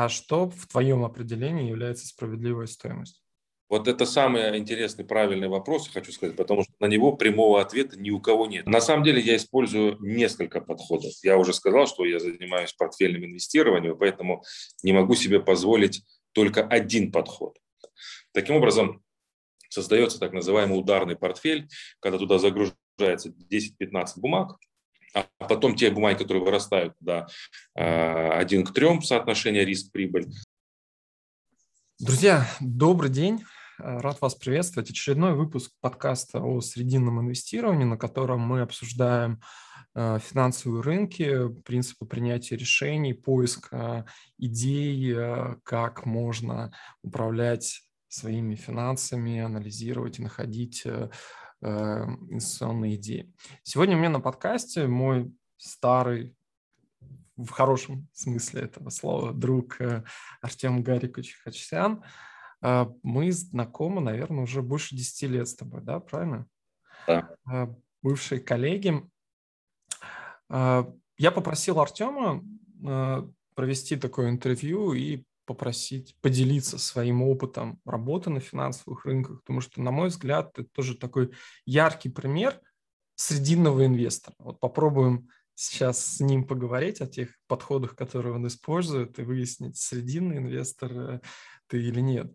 А что в твоем определении является справедливой стоимостью? Вот это самый интересный, правильный вопрос, хочу сказать, потому что на него прямого ответа ни у кого нет. На самом деле я использую несколько подходов. Я уже сказал, что я занимаюсь портфельным инвестированием, поэтому не могу себе позволить только один подход. Таким образом, создается так называемый ударный портфель, когда туда загружается 10-15 бумаг, а потом те бумаги, которые вырастают да, один к трем соотношение риск-прибыль. Друзья, добрый день. Э, рад вас приветствовать. Очередной выпуск подкаста о срединном инвестировании, на котором мы обсуждаем э, финансовые рынки, принципы принятия решений, поиск э, идей, как можно управлять своими финансами, анализировать и находить инвестиционные идеи. Сегодня у меня на подкасте мой старый в хорошем смысле этого слова, друг Артем Гарикович Хачсян. А, мы знакомы, наверное, уже больше 10 лет с тобой, да, правильно? Да. Бывшие коллеги. Я попросил Артема провести такое интервью и попросить поделиться своим опытом работы на финансовых рынках, потому что, на мой взгляд, это тоже такой яркий пример срединного инвестора. Вот попробуем сейчас с ним поговорить о тех подходах, которые он использует, и выяснить, срединный инвестор э, ты или нет.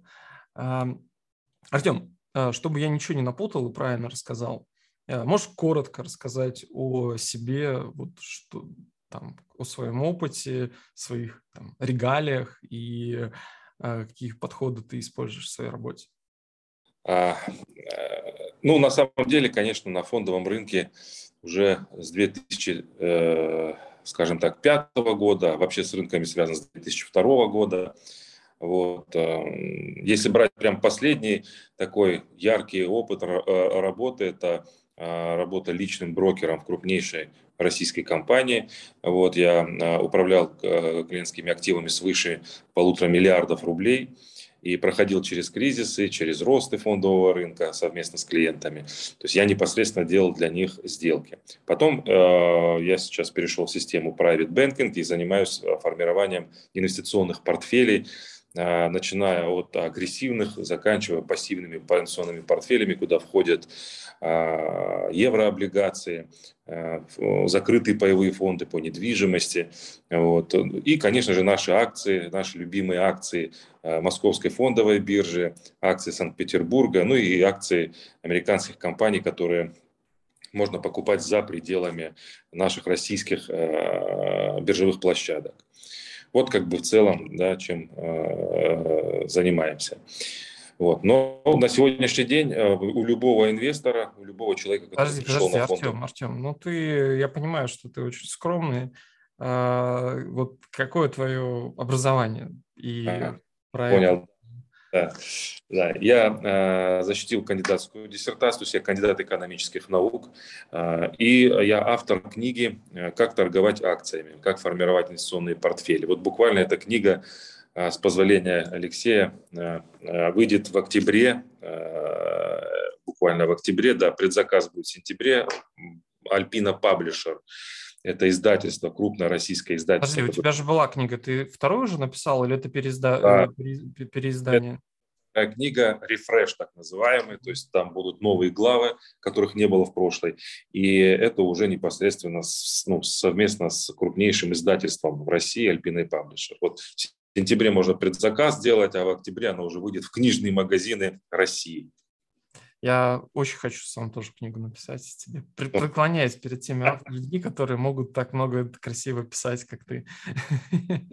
Артем, а, чтобы я ничего не напутал и правильно рассказал, э, можешь коротко рассказать о себе, вот что там, о своем опыте, своих там, регалиях и а, какие подходы ты используешь в своей работе? А, э, ну, на самом деле, конечно, на фондовом рынке уже с 2000, э, скажем так, пятого года, вообще с рынками связан с 2002 года, вот. Эм, если брать прям последний такой яркий опыт э, работы, это э, работа личным брокером в крупнейшей российской компании. Вот, я э, управлял клиентскими активами свыше полутора миллиардов рублей и проходил через кризисы, через росты фондового рынка совместно с клиентами. То есть я непосредственно делал для них сделки. Потом э, я сейчас перешел в систему Private Banking и занимаюсь формированием инвестиционных портфелей начиная от агрессивных, заканчивая пассивными пенсионными портфелями, куда входят а, еврооблигации, а, закрытые паевые фонды по недвижимости. Вот. И, конечно же, наши акции, наши любимые акции Московской фондовой биржи, акции Санкт-Петербурга, ну и акции американских компаний, которые можно покупать за пределами наших российских биржевых площадок. Вот как бы в целом, да, чем э, занимаемся. Вот. Но на сегодняшний день э, у любого инвестора, у любого человека, который подожди, пришел подожди, на фонд... Артем, Артем, ну ты, я понимаю, что ты очень скромный. А, вот какое твое образование и ага, проект? Понял. Да, да. Я э, защитил кандидатскую диссертацию, я кандидат экономических наук, э, и я автор книги э, «Как торговать акциями», «Как формировать инвестиционные портфели». Вот буквально эта книга, э, с позволения Алексея, э, выйдет в октябре, э, буквально в октябре, да, предзаказ будет в сентябре, Альпина Паблишер. Это издательство, крупное российское издательство. Подожди, у тебя же была книга, ты вторую уже написал или это переизда... да. Э, переиздание? Это книга «Рефреш», так называемый, то есть там будут новые главы, которых не было в прошлой. И это уже непосредственно с, ну, совместно с крупнейшим издательством в России «Альпиной Паблишер». Вот в сентябре можно предзаказ сделать, а в октябре она уже выйдет в книжные магазины России. Я очень хочу сам тоже книгу написать тебе. Преклоняюсь перед теми людьми, которые могут так много красиво писать, как ты.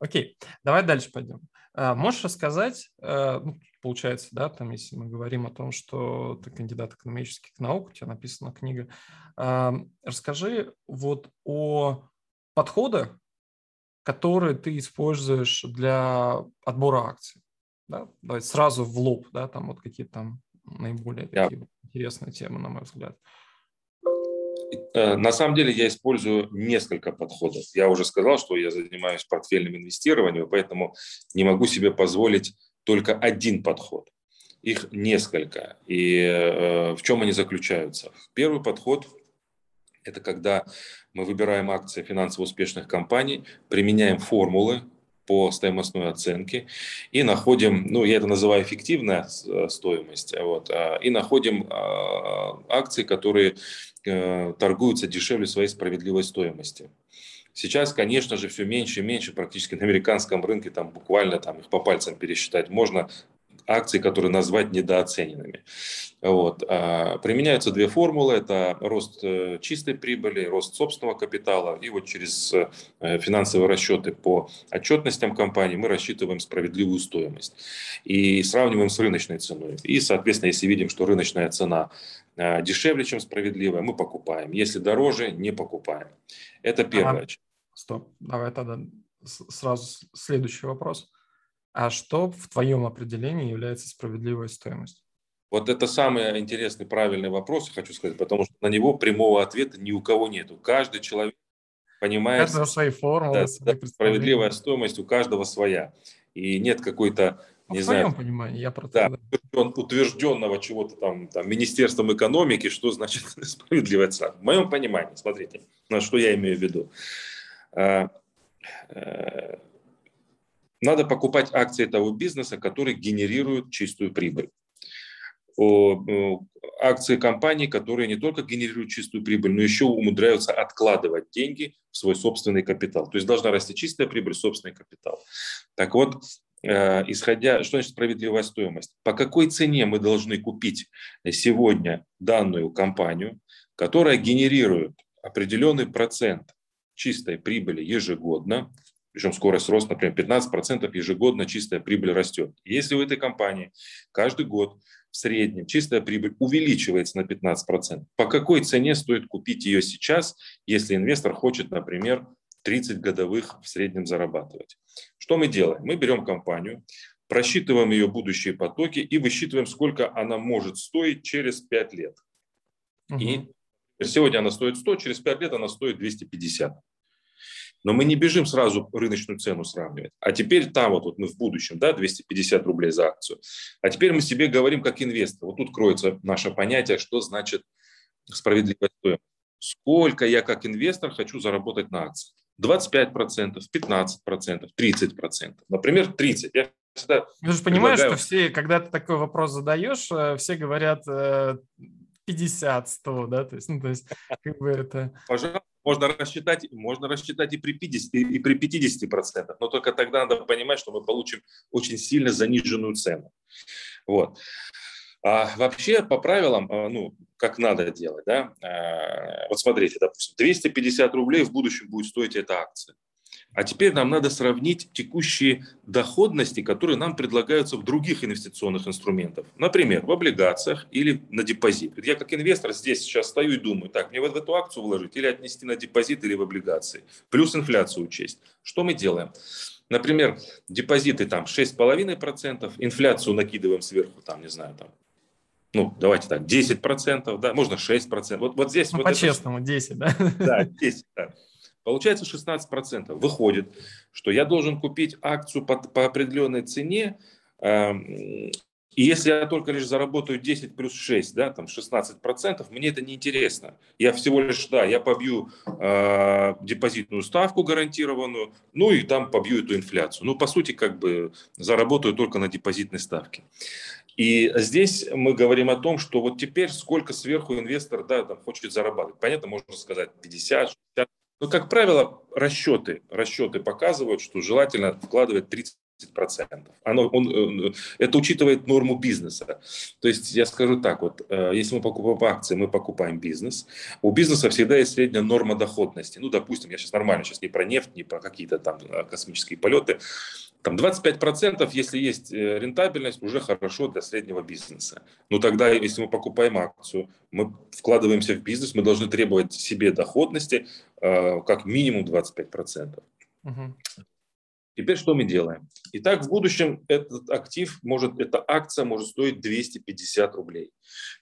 Окей, давай дальше пойдем. А, можешь рассказать, э, ну, получается, да, там, если мы говорим о том, что ты кандидат экономических наук, у тебя написана книга, а, расскажи вот о подходах, которые ты используешь для отбора акций да, давай сразу в лоб, да, там вот какие там наиболее yeah. такие интересные темы, на мой взгляд. Э, на самом деле я использую несколько подходов. Я уже сказал, что я занимаюсь портфельным инвестированием, поэтому не могу себе позволить только один подход. Их несколько. И э, в чем они заключаются? Первый подход – это когда мы выбираем акции финансово успешных компаний, применяем формулы по стоимостной оценке и находим, ну, я это называю эффективная э, стоимость, вот, а, и находим а, акции, которые э, торгуются дешевле своей справедливой стоимости. Сейчас, конечно же, все меньше и меньше, практически на американском рынке, там буквально там их по пальцам пересчитать можно, акций, которые назвать недооцененными. Вот. А, применяются две формулы. Это рост э, чистой прибыли, рост собственного капитала. И вот через э, финансовые расчеты по отчетностям компании мы рассчитываем справедливую стоимость. И сравниваем с рыночной ценой. И, соответственно, если видим, что рыночная цена э, дешевле, чем справедливая, мы покупаем. Если дороже, не покупаем. Это первое. Стоп, давай тогда сразу следующий вопрос. А что в твоем определении является справедливой стоимостью? Вот это самый интересный, правильный вопрос, хочу сказать, потому что на него прямого ответа ни у кого нету. Каждый человек понимает... Каждого свои формулы. Да, да, справедливая стоимость у каждого своя. И нет какой-то, ну, не в знаю... Понимании, я про да, да. утвержденного чего-то там, там Министерством экономики, что значит справедливая цена. В моем понимании, смотрите, на что я имею в виду а, э, надо покупать акции того бизнеса, который генерирует чистую прибыль. Акции компаний, которые не только генерируют чистую прибыль, но еще умудряются откладывать деньги в свой собственный капитал. То есть должна расти чистая прибыль, собственный капитал. Так вот, э, исходя, что значит справедливая стоимость? По какой цене мы должны купить сегодня данную компанию, которая генерирует определенный процент чистой прибыли ежегодно причем скорость роста, например, 15% ежегодно чистая прибыль растет. Если у этой компании каждый год в среднем чистая прибыль увеличивается на 15%, по какой цене стоит купить ее сейчас, если инвестор хочет, например, 30 годовых в среднем зарабатывать? Что мы делаем? Мы берем компанию, просчитываем ее будущие потоки и высчитываем, сколько она может стоить через 5 лет. Угу. И сегодня она стоит 100, через 5 лет она стоит 250. Но мы не бежим сразу рыночную цену сравнивать. А теперь там вот, вот мы в будущем, да, 250 рублей за акцию. А теперь мы себе говорим как инвестор. Вот тут кроется наше понятие, что значит справедливая стоимость. Сколько я как инвестор хочу заработать на акции? 25%, 15%, 30%. Например, 30%. Я всегда Ты же понимаешь, предлагаю... что все, когда ты такой вопрос задаешь, э, все говорят 50-100, э, да? То есть, ну, то есть, как бы это... Пожалуйста можно рассчитать, можно рассчитать и при 50, и при 50 процентах, но только тогда надо понимать, что мы получим очень сильно заниженную цену. Вот. А вообще по правилам, а, ну, как надо делать, да, а, вот смотрите, допустим, 250 рублей в будущем будет стоить эта акция. А теперь нам надо сравнить текущие доходности, которые нам предлагаются в других инвестиционных инструментах. Например, в облигациях или на депозит. Я как инвестор здесь сейчас стою и думаю, так, мне вот в эту акцию вложить или отнести на депозит или в облигации. Плюс инфляцию учесть. Что мы делаем? Например, депозиты там 6,5%, инфляцию накидываем сверху, там, не знаю, там, ну, давайте так, 10%, да, можно 6%. Вот, вот здесь... Ну, вот по-честному, это... 10, да? Да, 10, да. Получается 16%. Выходит, что я должен купить акцию по, по определенной цене, э, и если я только лишь заработаю 10 плюс 6, да, там 16%, мне это не интересно. Я всего лишь, да, я побью э, депозитную ставку гарантированную, ну и там побью эту инфляцию. Ну, по сути, как бы заработаю только на депозитной ставке. И здесь мы говорим о том, что вот теперь сколько сверху инвестор да, там, хочет зарабатывать. Понятно, можно сказать 50, 60, но, как правило, расчеты, расчеты показывают, что желательно вкладывать 30 процентов. Оно, он, это учитывает норму бизнеса. То есть я скажу так, вот, э, если мы покупаем акции, мы покупаем бизнес. У бизнеса всегда есть средняя норма доходности. Ну, допустим, я сейчас нормально, сейчас не про нефть, не про какие-то там э, космические полеты. Там 25%, если есть э, рентабельность, уже хорошо для среднего бизнеса. Но тогда, если мы покупаем акцию, мы вкладываемся в бизнес, мы должны требовать себе доходности как минимум 25%. Угу. Теперь что мы делаем? Итак, в будущем этот актив может, эта акция может стоить 250 рублей.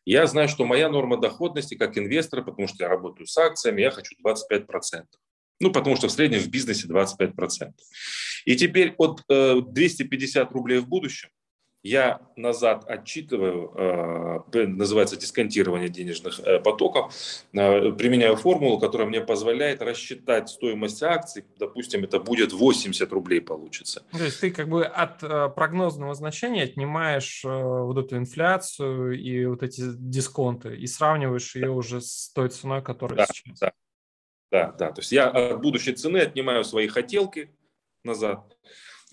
Я знаю, что моя норма доходности как инвестора, потому что я работаю с акциями, я хочу 25%. Ну, потому что в среднем в бизнесе 25%. И теперь от э, 250 рублей в будущем я назад отчитываю, э, называется дисконтирование денежных э, потоков, э, применяю формулу, которая мне позволяет рассчитать стоимость акций, допустим, это будет 80 рублей получится. То есть ты как бы от прогнозного значения отнимаешь вот эту инфляцию и вот эти дисконты и сравниваешь ее уже с той ценой, которая да, сейчас. Да, да, да. То есть я от будущей цены отнимаю свои хотелки назад,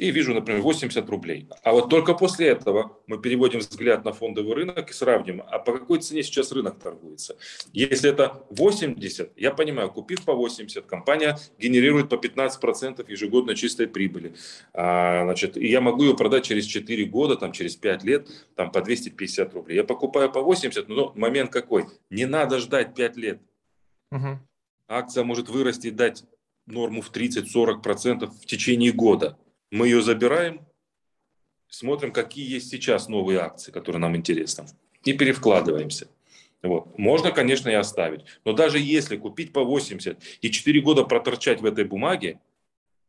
и вижу, например, 80 рублей. А вот только после этого мы переводим взгляд на фондовый рынок и сравним, а по какой цене сейчас рынок торгуется. Если это 80, я понимаю, купив по 80, компания генерирует по 15% ежегодно чистой прибыли. А, значит, и я могу ее продать через 4 года, там, через 5 лет, там, по 250 рублей. Я покупаю по 80, но момент какой? Не надо ждать 5 лет. Угу. Акция может вырасти и дать норму в 30-40% в течение года мы ее забираем, смотрим, какие есть сейчас новые акции, которые нам интересны, и перевкладываемся. Вот. Можно, конечно, и оставить. Но даже если купить по 80 и 4 года проторчать в этой бумаге,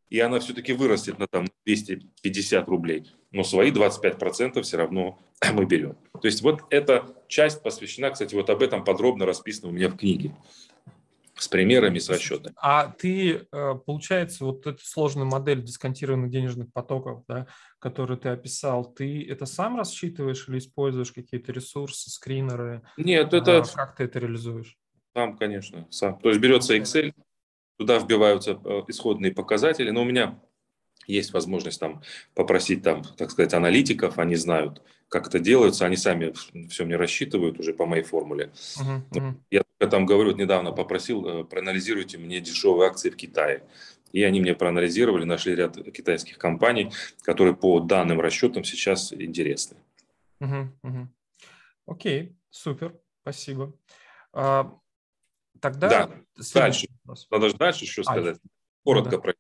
и она все-таки вырастет на там 250 рублей, но свои 25% все равно мы берем. То есть вот эта часть посвящена, кстати, вот об этом подробно расписано у меня в книге с примерами, с расчетами. А ты, э, получается, вот эту сложную модель дисконтированных денежных потоков, да, которую ты описал, ты это сам рассчитываешь или используешь какие-то ресурсы, скринеры? Нет, это... А, как ты это реализуешь? Сам, конечно, сам. То есть берется Excel, туда вбиваются э, исходные показатели, но у меня есть возможность там попросить там, так сказать, аналитиков, они знают, как это делается, они сами все мне рассчитывают уже по моей формуле. Uh-huh, uh-huh. Я там говорю, вот недавно попросил, э, проанализируйте мне дешевые акции в Китае. И они мне проанализировали, нашли ряд китайских компаний, которые по данным расчетам сейчас интересны. Uh-huh, uh-huh. Окей, супер, спасибо. А, тогда да, дальше. Вопрос. Надо же дальше еще сказать. А, Коротко да. про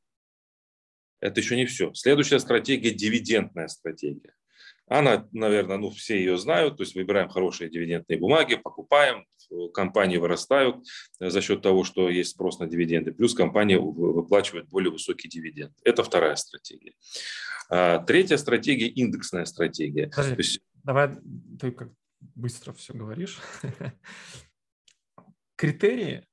это еще не все. Следующая стратегия – дивидендная стратегия. Она, наверное, ну, все ее знают, то есть выбираем хорошие дивидендные бумаги, покупаем, компании вырастают за счет того, что есть спрос на дивиденды, плюс компания выплачивает более высокий дивиденд. Это вторая стратегия. А, третья стратегия – индексная стратегия. Подожди, есть... давай ты как быстро все говоришь. Критерии,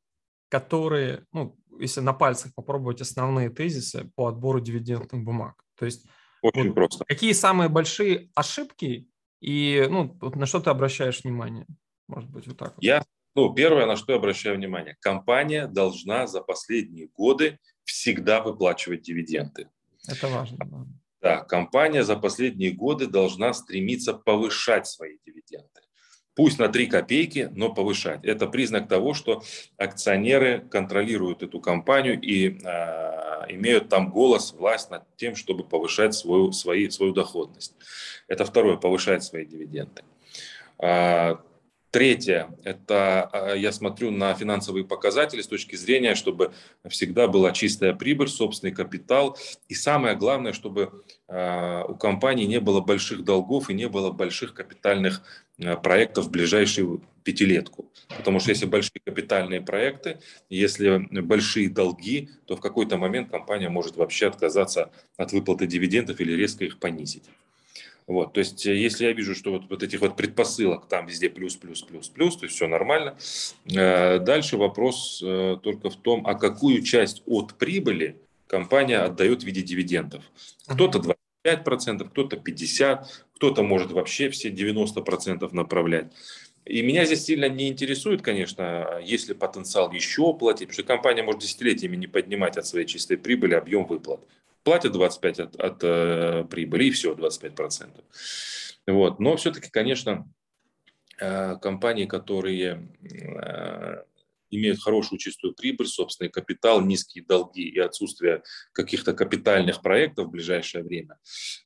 которые, ну, если на пальцах попробовать основные тезисы по отбору дивидендных бумаг. То есть очень вот просто. Какие самые большие ошибки и ну, на что ты обращаешь внимание? Может быть, вот так. Вот. Я, ну, первое, на что я обращаю внимание. Компания должна за последние годы всегда выплачивать дивиденды. Это важно. Да. да, компания за последние годы должна стремиться повышать свои дивиденды. Пусть на 3 копейки, но повышать. Это признак того, что акционеры контролируют эту компанию и э, имеют там голос, власть над тем, чтобы повышать свою, свои, свою доходность. Это второе, повышать свои дивиденды. Третье – это а, я смотрю на финансовые показатели с точки зрения, чтобы всегда была чистая прибыль, собственный капитал. И самое главное, чтобы а, у компании не было больших долгов и не было больших капитальных а, проектов в ближайшую пятилетку. Потому что если большие капитальные проекты, если большие долги, то в какой-то момент компания может вообще отказаться от выплаты дивидендов или резко их понизить. Вот, то есть, э, если я вижу, что вот, вот этих вот предпосылок там везде плюс, плюс, плюс, плюс, то есть все нормально. Э, дальше вопрос э, только в том, а какую часть от прибыли компания отдает в виде дивидендов. Кто-то 25%, кто-то 50%, кто-то может вообще все 90% направлять. И меня здесь сильно не интересует, конечно, есть ли потенциал еще платить, потому что компания может десятилетиями не поднимать от своей чистой прибыли объем выплат платят 25 от, от э, прибыли, и все, 25%. Вот. Но все-таки, конечно, э, компании, которые э, имеют хорошую чистую прибыль, собственный капитал, низкие долги и отсутствие каких-то капитальных проектов в ближайшее время,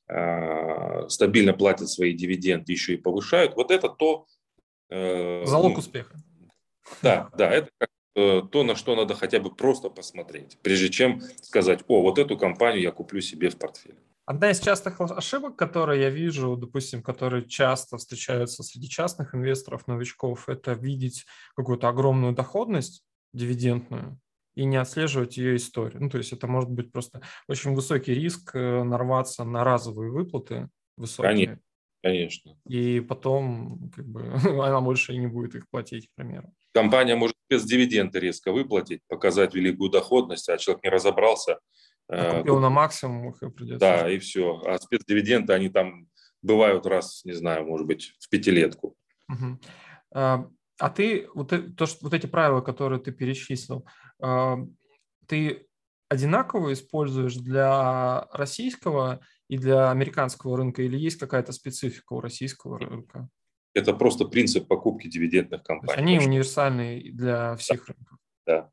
э, стабильно платят свои дивиденды, еще и повышают, вот это то... Э, Залог ну, успеха. Да, да, это как то, на что надо хотя бы просто посмотреть, прежде чем сказать, о, вот эту компанию я куплю себе в портфель. Одна из частых ошибок, которые я вижу, допустим, которые часто встречаются среди частных инвесторов, новичков, это видеть какую-то огромную доходность дивидендную и не отслеживать ее историю. Ну, то есть это может быть просто очень высокий риск э, нарваться на разовые выплаты высокие. Конечно. Конечно. И потом как бы, она больше не будет их платить, к примеру. Компания может спецдивиденды резко выплатить, показать великую доходность, а человек не разобрался. А купил на максимум, их придется. Да, и все. А спецдивиденды, они там бывают раз, не знаю, может быть, в пятилетку. Угу. А, ты, вот, то, что, вот эти правила, которые ты перечислил, а, ты одинаково используешь для российского и для американского рынка, или есть какая-то специфика у российского рынка? Это просто принцип покупки дивидендных компаний. они универсальные для всех да. рынков. Да.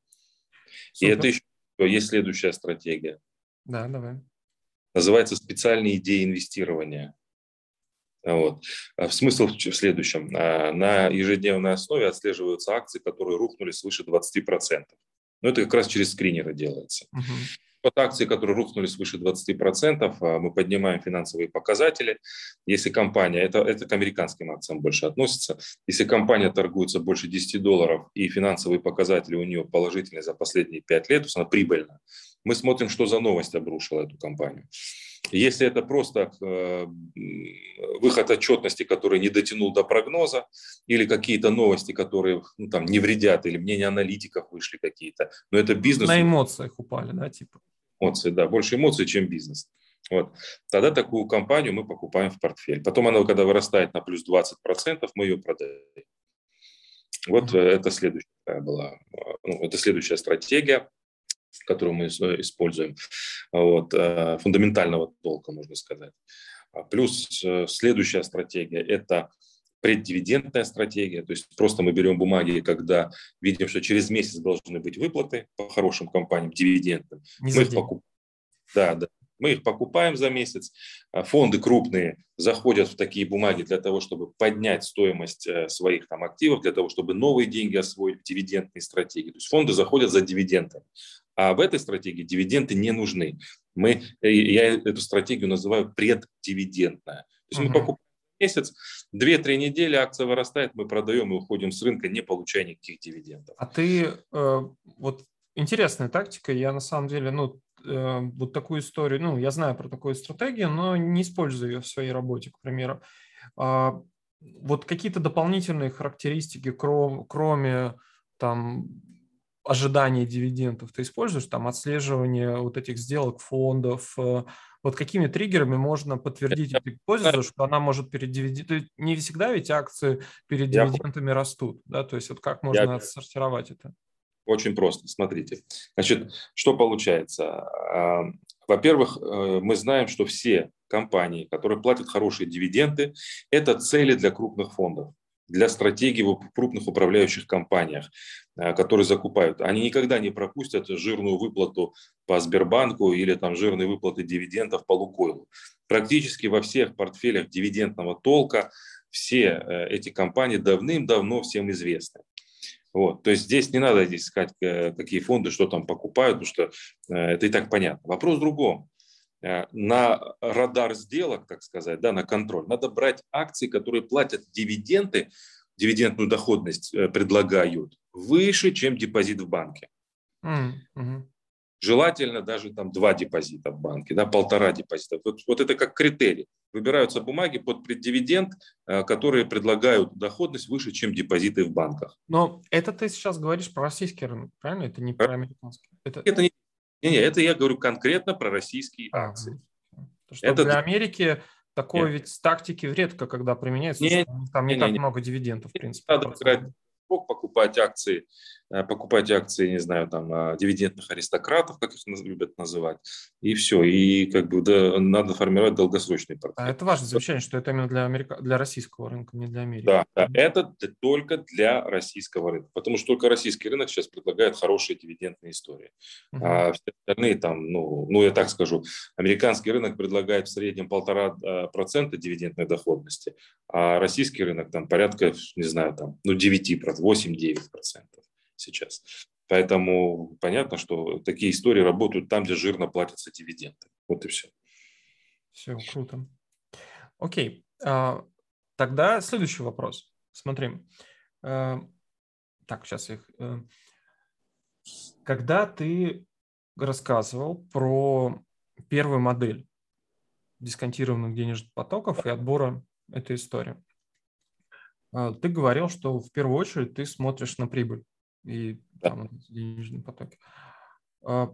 Супер. И это еще есть следующая стратегия. Да, давай. Называется специальные идеи инвестирования. Вот. А смысл в следующем. А, на ежедневной основе отслеживаются акции, которые рухнули свыше 20%. Но это как раз через скринеры делается. Угу. Вот акции, которые рухнули свыше 20%, а, мы поднимаем финансовые показатели. Если компания, это, это к американским акциям больше относится, если компания торгуется больше 10 долларов и финансовые показатели у нее положительные за последние 5 лет, то есть она прибыльна, мы смотрим, что за новость обрушила эту компанию. Если это просто э, выход отчетности, который не дотянул до прогноза, или какие-то новости, которые ну, там, не вредят, или мнения аналитиков вышли какие-то, но это бизнес... На эмоциях упали, да, типа? Эмоции, да, больше эмоций, чем бизнес. Вот. Тогда такую компанию мы покупаем в портфель. Потом она, когда вырастает на плюс 20%, мы ее продаем. Вот mm-hmm. это следующая была, ну, это следующая стратегия которую мы используем, вот, э, фундаментального толка, можно сказать. А плюс э, следующая стратегия – это преддивидендная стратегия, то есть просто мы берем бумаги, когда видим, что через месяц должны быть выплаты по хорошим компаниям, дивидендным. Мы их, покуп... да, да. мы их покупаем за месяц. А фонды крупные заходят в такие бумаги для того, чтобы поднять стоимость э, своих там, активов, для того, чтобы новые деньги освоить в дивидендные стратегии. То есть фонды заходят за дивидендами. А в этой стратегии дивиденды не нужны. Мы, э, я эту стратегию называю преддивидендная. То есть uh-huh. мы покупаем месяц, 2-3 недели акция вырастает, мы продаем и уходим с рынка, не получая никаких дивидендов. А ты, э, вот интересная тактика, я на самом деле, ну, э, вот такую историю, ну, я знаю про такую стратегию, но не использую ее в своей работе, к примеру. Э, вот какие-то дополнительные характеристики, кроме, кроме там ожидания дивидендов ты используешь, там отслеживание вот этих сделок фондов, э, вот какими триггерами можно подтвердить гипотезу, что она может перед дивидендами, не всегда ведь акции перед дивидендами Я... растут, да, то есть вот как можно Я... отсортировать это? Очень просто, смотрите. Значит, что получается? Во-первых, э, мы знаем, что все компании, которые платят хорошие дивиденды, это цели для крупных фондов для стратегии в крупных управляющих компаниях, э, которые закупают. Они никогда не пропустят жирную выплату по Сбербанку или там жирные выплаты дивидендов по Лукойлу. Практически во всех портфелях дивидендного толка все э, эти компании давным-давно всем известны. Вот. То есть здесь не надо искать, э, какие фонды, что там покупают, потому что это и так понятно. Вопрос в другом. Э, на радар сделок, так сказать, да, на контроль, надо брать акции, которые платят дивиденды, дивидендную доходность э, предлагают выше, чем депозит в банке. Mm-hmm. Желательно даже там два депозита в банке, да, полтора депозита. Вот, вот это как критерий. Выбираются бумаги под преддивиденд, э, которые предлагают доходность выше, чем депозиты в банках. Но это ты сейчас говоришь про российский рынок, правильно? Это не про американский. Это, это не не, не, это я говорю конкретно про российские а, акции. Что это для Америки такое нет. ведь тактики редко, когда применяется, нет, там не, не так не, много дивидендов, в принципе. Надо покупать акции, покупать акции, не знаю, там, а, дивидендных аристократов, как их любят называть, и все. И как бы да, надо формировать долгосрочный портфель. А это важное замечание, что это именно для, Америка... для российского рынка, не для Америки. Да, да, это только для российского рынка, потому что только российский рынок сейчас предлагает хорошие дивидендные истории. Угу. А все остальные там, ну, ну, я так скажу, американский рынок предлагает в среднем полтора э, процента дивидендной доходности, а российский рынок там порядка, не знаю, там, ну, 9%. 8-9% сейчас. Поэтому понятно, что такие истории работают там, где жирно платятся дивиденды. Вот и все. Все, круто. Окей. А, тогда следующий вопрос. Смотри. А, так, сейчас их... Э, когда ты рассказывал про первую модель дисконтированных денежных потоков и отбора эта история. А, ты говорил, что в первую очередь ты смотришь на прибыль и там, денежные потоки. А,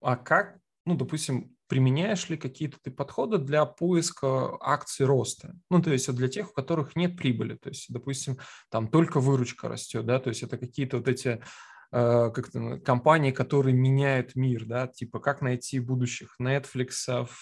а как, ну, допустим, применяешь ли какие-то ты подходы для поиска акций роста? Ну, то есть для тех, у которых нет прибыли. То есть, допустим, там только выручка растет, да, то есть это какие-то вот эти э, как-то компании, которые меняют мир, да, типа как найти будущих Netflix,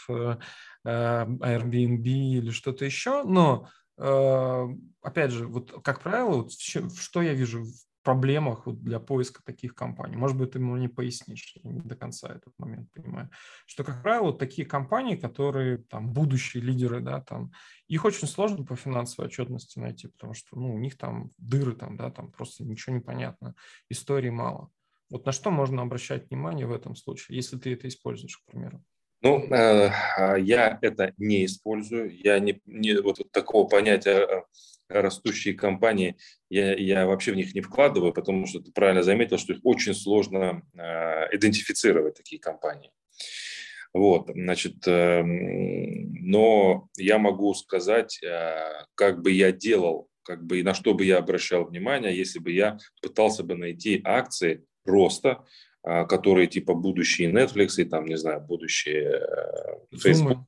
э, э, Airbnb или что-то еще, но опять же, вот как правило, вот что я вижу проблемах для поиска таких компаний. Может быть, ты ему не пояснишь, я не до конца этот момент понимаю. Что, как правило, такие компании, которые там будущие лидеры, да, там, их очень сложно по финансовой отчетности найти, потому что, ну, у них там дыры, там, да, там просто ничего не понятно, истории мало. Вот на что можно обращать внимание в этом случае, если ты это используешь, к примеру? Ну, э, а, я это не использую. Я не, не вот такого понятия э, растущие компании, я, я вообще в них не вкладываю, потому что ты правильно заметил, что их очень сложно э, идентифицировать, такие компании. Вот, значит, э, но я могу сказать, э, как бы я делал, как бы и на что бы я обращал внимание, если бы я пытался бы найти акции роста, э, которые типа будущие Netflix и там, не знаю, будущие э, Facebook, Zoom.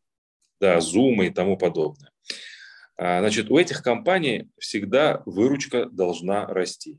да, Zoom и тому подобное. А, значит, у этих компаний всегда выручка должна расти.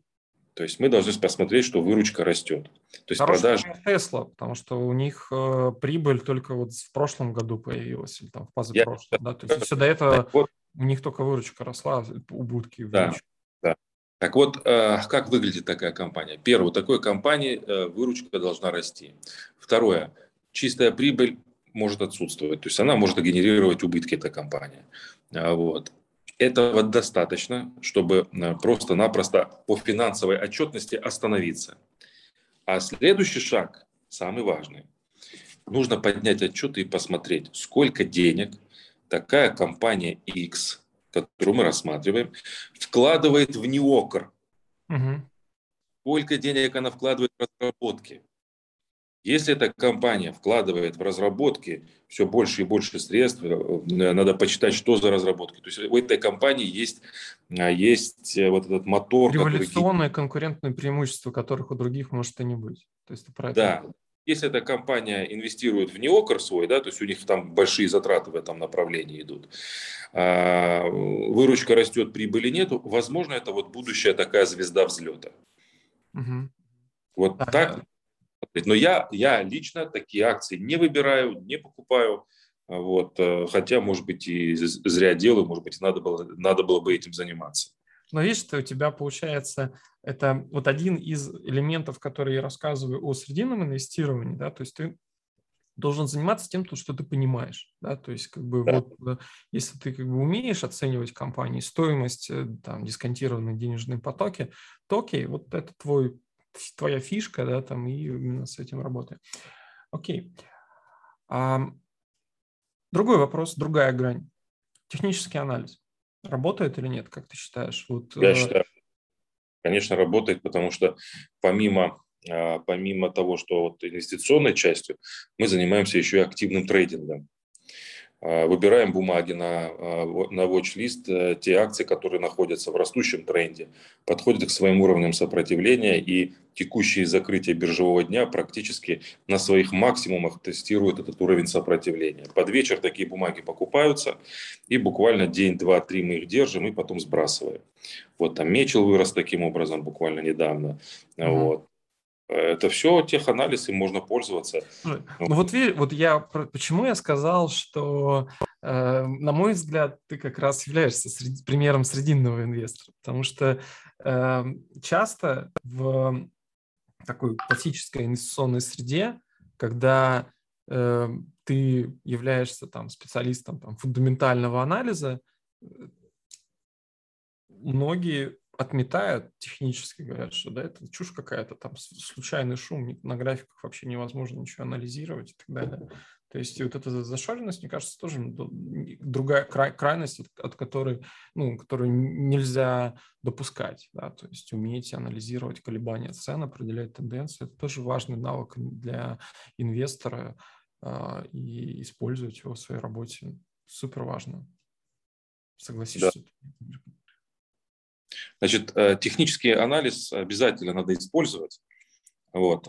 То есть мы должны посмотреть, что выручка растет. То есть продажи... Тесла, потому что у них э, прибыль только вот в прошлом году появилась, или там в позапрошлом. Я... Да? То есть все до этого вот. у них только выручка росла, убытки. Да, да. Так вот, э, как выглядит такая компания? Первое, у такой компании э, выручка должна расти. Второе, чистая прибыль может отсутствовать. То есть она может генерировать убытки, эта компания. А, вот. Этого достаточно, чтобы а, просто-напросто по финансовой отчетности остановиться. А следующий шаг, самый важный, нужно поднять отчеты и посмотреть, сколько денег такая компания X, которую мы рассматриваем, вкладывает в неокр. Угу. Сколько денег она вкладывает в разработки. Если эта компания вкладывает в разработки все больше и больше средств, э, надо почитать, что за разработки. То есть у этой компании есть, а, есть э, вот этот мотор. Революционное который... конкурентное преимущество, которых у других может и не быть. То есть это... Да. Если эта компания инвестирует в неокр свой, да, то есть у них там большие затраты в этом направлении идут, а, выручка растет, прибыли нету, возможно, это вот будущая такая звезда взлета. Угу. Вот а, так но я, я лично такие акции не выбираю, не покупаю. Вот, э, хотя, может быть, и зря делаю, может быть, надо было, надо было бы этим заниматься. Но видишь, что у тебя получается, это вот один из элементов, которые я рассказываю о срединном инвестировании, да, то есть ты должен заниматься тем, что ты понимаешь, да, то есть как бы да. вот э, если ты как бы умеешь оценивать компании, стоимость, э, там, дисконтированные денежные потоки, то окей, вот это твой твоя фишка, да, там, и именно с этим работаем. Окей. А, другой вопрос, другая грань. Технический анализ. Работает или нет, как ты считаешь? Вот, Я э, считаю, конечно, работает, потому что помимо, а, помимо того, что вот инвестиционной частью, мы занимаемся еще и активным трейдингом. А, выбираем бумаги на, а, на watch-лист, э, те акции, которые находятся в растущем тренде, подходят к своим уровням сопротивления и текущие закрытия биржевого дня практически на своих максимумах тестируют этот уровень сопротивления. Под вечер такие бумаги покупаются, и буквально день, два, три мы их держим и потом сбрасываем. Вот там Мечел вырос таким образом буквально недавно. Mm-hmm. Вот. Это все теханализ, им можно пользоваться. Ну, ну вот, вот я, почему я сказал, что, э, на мой взгляд, ты как раз являешься сред, примером срединного инвестора, потому что э, часто в такой классической инвестиционной среде, когда э, ты являешься там специалистом там, фундаментального анализа, э, многие отметают технически, говорят, что да, это чушь какая-то, там случайный шум, на графиках вообще невозможно ничего анализировать и так далее. То есть вот эта зашоренность, мне кажется, тоже другая край, крайность, от, от которой, ну, которую нельзя допускать. Да? То есть уметь анализировать колебания цен, определять тенденции. Это тоже важный навык для инвестора э, и использовать его в своей работе. Супер важно. Согласишься? Да. Значит, э, технический анализ обязательно надо использовать. Вот.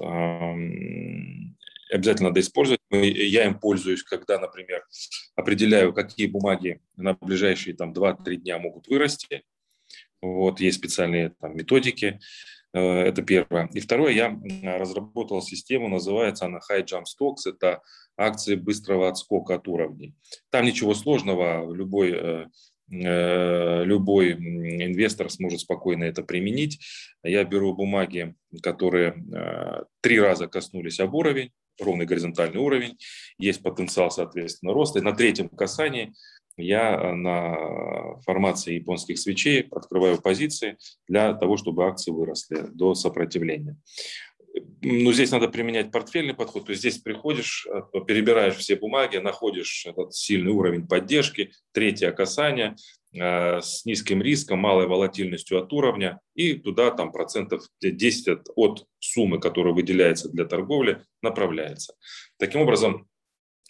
Обязательно надо использовать. Я им пользуюсь, когда, например, определяю, какие бумаги на ближайшие там, 2-3 дня могут вырасти. Вот, есть специальные там, методики. Э, это первое. И второе, я разработал систему, называется она High Jump Stocks. Это акции быстрого отскока от уровней. Там ничего сложного, любой э, любой инвестор сможет спокойно это применить. Я беру бумаги, которые э, три раза коснулись об уровень, ровный горизонтальный уровень, есть потенциал, соответственно, роста. И на третьем касании я на формации японских свечей открываю позиции для того, чтобы акции выросли до сопротивления. Ну, здесь надо применять портфельный подход. То есть здесь приходишь, э, перебираешь все бумаги, находишь этот сильный уровень поддержки, третье касание э, с низким риском, малой волатильностью от уровня, и туда там процентов 10 от, суммы, которая выделяется для торговли, направляется. Таким образом,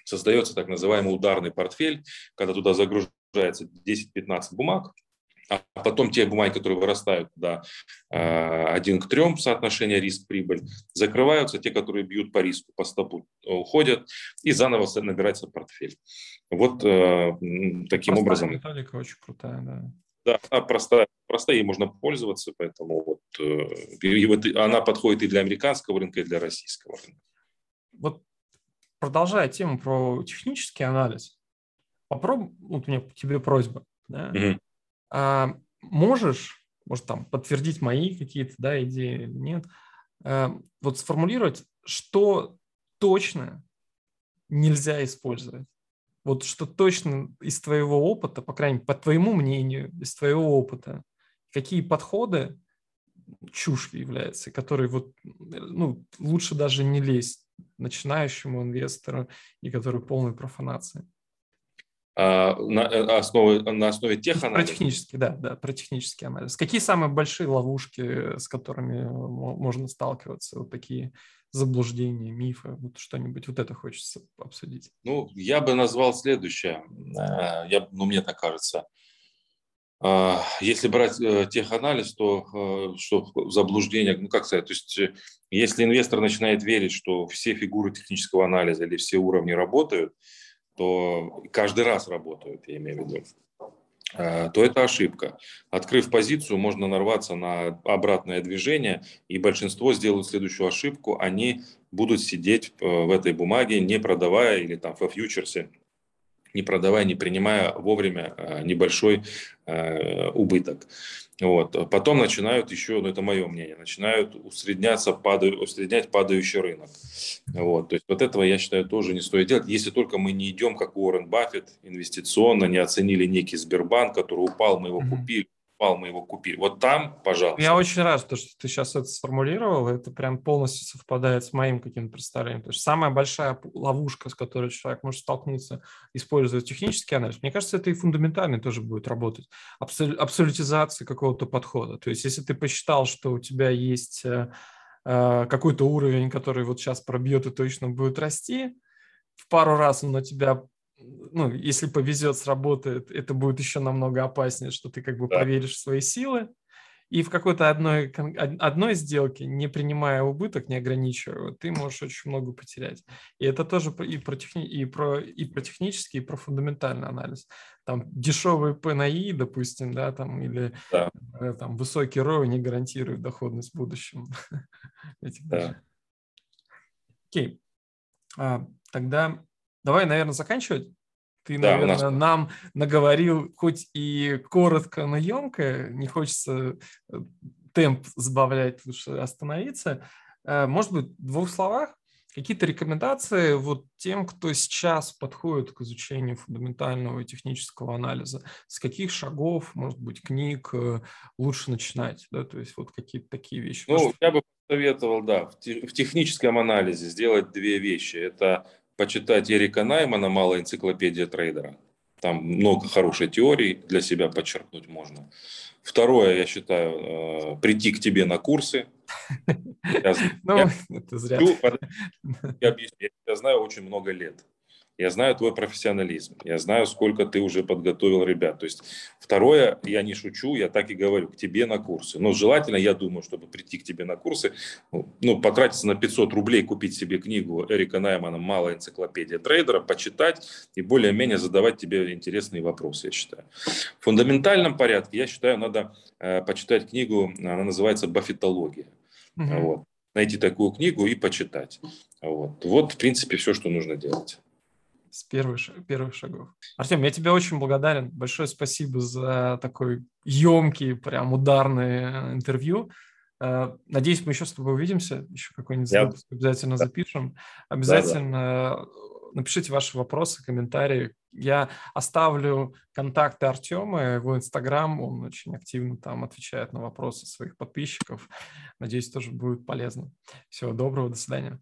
создается так называемый ударный портфель, когда туда загружается 10-15 бумаг, а потом те бумаги, которые вырастают туда э, один к трем соотношение риск-прибыль, закрываются, те, которые бьют по риску, по стопу, уходят, и заново набирается портфель. Вот э, таким простая образом. Методика очень крутая, да. Да, она простая, простая, ей можно пользоваться, поэтому вот, э, и вот она подходит и для американского рынка, и для российского рынка. Вот продолжая тему про технический анализ, попробуй, вот у меня тебе просьба, да, угу а, можешь, может, там, подтвердить мои какие-то да, идеи или нет, а, вот сформулировать, что точно нельзя использовать. Вот что точно из твоего опыта, по крайней мере, по твоему мнению, из твоего опыта, какие подходы чушь являются, которые вот, ну, лучше даже не лезть начинающему инвестору и который полной профанации. А, на, э, основе, на основе тех анализов. Про технический, да, да, про технический анализ. Какие самые большие ловушки, с которыми можно сталкиваться, вот такие заблуждения, мифы, вот что-нибудь вот это хочется обсудить? Ну, я бы назвал следующее, э, я, ну, мне так кажется. А, если брать э, теханализ, то что заблуждение, ну как сказать, то есть если инвестор начинает верить, что все фигуры технического анализа или все уровни работают, то каждый раз работают, я имею в виду, э, то это ошибка. Открыв позицию, можно нарваться на обратное движение, и большинство сделают следующую ошибку. Они будут сидеть э, в этой бумаге, не продавая или там во фьючерсе, не продавая, не принимая вовремя э, небольшой убыток. Вот. Потом начинают еще, ну это мое мнение, начинают усредняться, падаю, усреднять падающий рынок. Вот. То есть вот этого, я считаю, тоже не стоит делать, если только мы не идем, как Уоррен Баффет, инвестиционно, не оценили некий Сбербанк, который упал, мы его купили, упал, мы его купили. Вот там, пожалуйста. Я очень рад, что ты сейчас это сформулировал. Это прям полностью совпадает с моим каким-то представлением. То есть самая большая ловушка, с которой человек может столкнуться, используя технический анализ, мне кажется, это и фундаментальный тоже будет работать. Абсол- абсолютизация какого-то подхода. То есть если ты посчитал, что у тебя есть э, э, какой-то уровень, который вот сейчас пробьет и точно будет расти, в пару раз он на тебя ну, если повезет, сработает, это будет еще намного опаснее, что ты как бы да. проверишь свои силы, и в какой-то одной, одной сделке, не принимая убыток, не ограничивая, ты можешь очень много потерять. И это тоже и про, техни, и про, и про технический, и про фундаментальный анализ. Там дешевый ПНИ, допустим, да, там, или да. Э, там высокий ROI не гарантирует доходность в будущем. Да. Окей. А, тогда Давай, наверное, заканчивать. Ты, да, наверное, нас... нам наговорил хоть и коротко, но емко. Не хочется э, темп сбавлять, лучше остановиться. Э, может быть, в двух словах какие-то рекомендации вот тем, кто сейчас подходит к изучению фундаментального и технического анализа? С каких шагов, может быть, книг э, лучше начинать? Да? То есть вот какие-то такие вещи. Ну, Может... я бы посоветовал, да, в техническом анализе сделать две вещи. Это почитать Эрика Наймана «Малая энциклопедия трейдера». Там много хорошей теории для себя подчеркнуть можно. Второе, я считаю, э, прийти к тебе на курсы. Я, ну, я, это зря. Я, объясню, я знаю очень много лет. Я знаю твой профессионализм, я знаю, сколько ты уже подготовил ребят. То есть второе, я не шучу, я так и говорю, к тебе на курсы. Но желательно, я думаю, чтобы прийти к тебе на курсы, ну, потратиться на 500 рублей, купить себе книгу Эрика Наймана «Малая энциклопедия трейдера», почитать и более-менее задавать тебе интересные вопросы, я считаю. В фундаментальном порядке, я считаю, надо э, почитать книгу, она называется «Бафетология». Угу. Вот. Найти такую книгу и почитать. Вот. вот, в принципе, все, что нужно делать с первых, первых шагов. Артем, я тебе очень благодарен. Большое спасибо за такой емкий, прям ударный э, интервью. Э, надеюсь, мы еще с тобой увидимся, еще какой-нибудь yeah. выпуск обязательно да. запишем. Обязательно да, да. напишите ваши вопросы, комментарии. Я оставлю контакты Артема, его инстаграм, он очень активно там отвечает на вопросы своих подписчиков. Надеюсь, тоже будет полезно. Всего доброго, до свидания.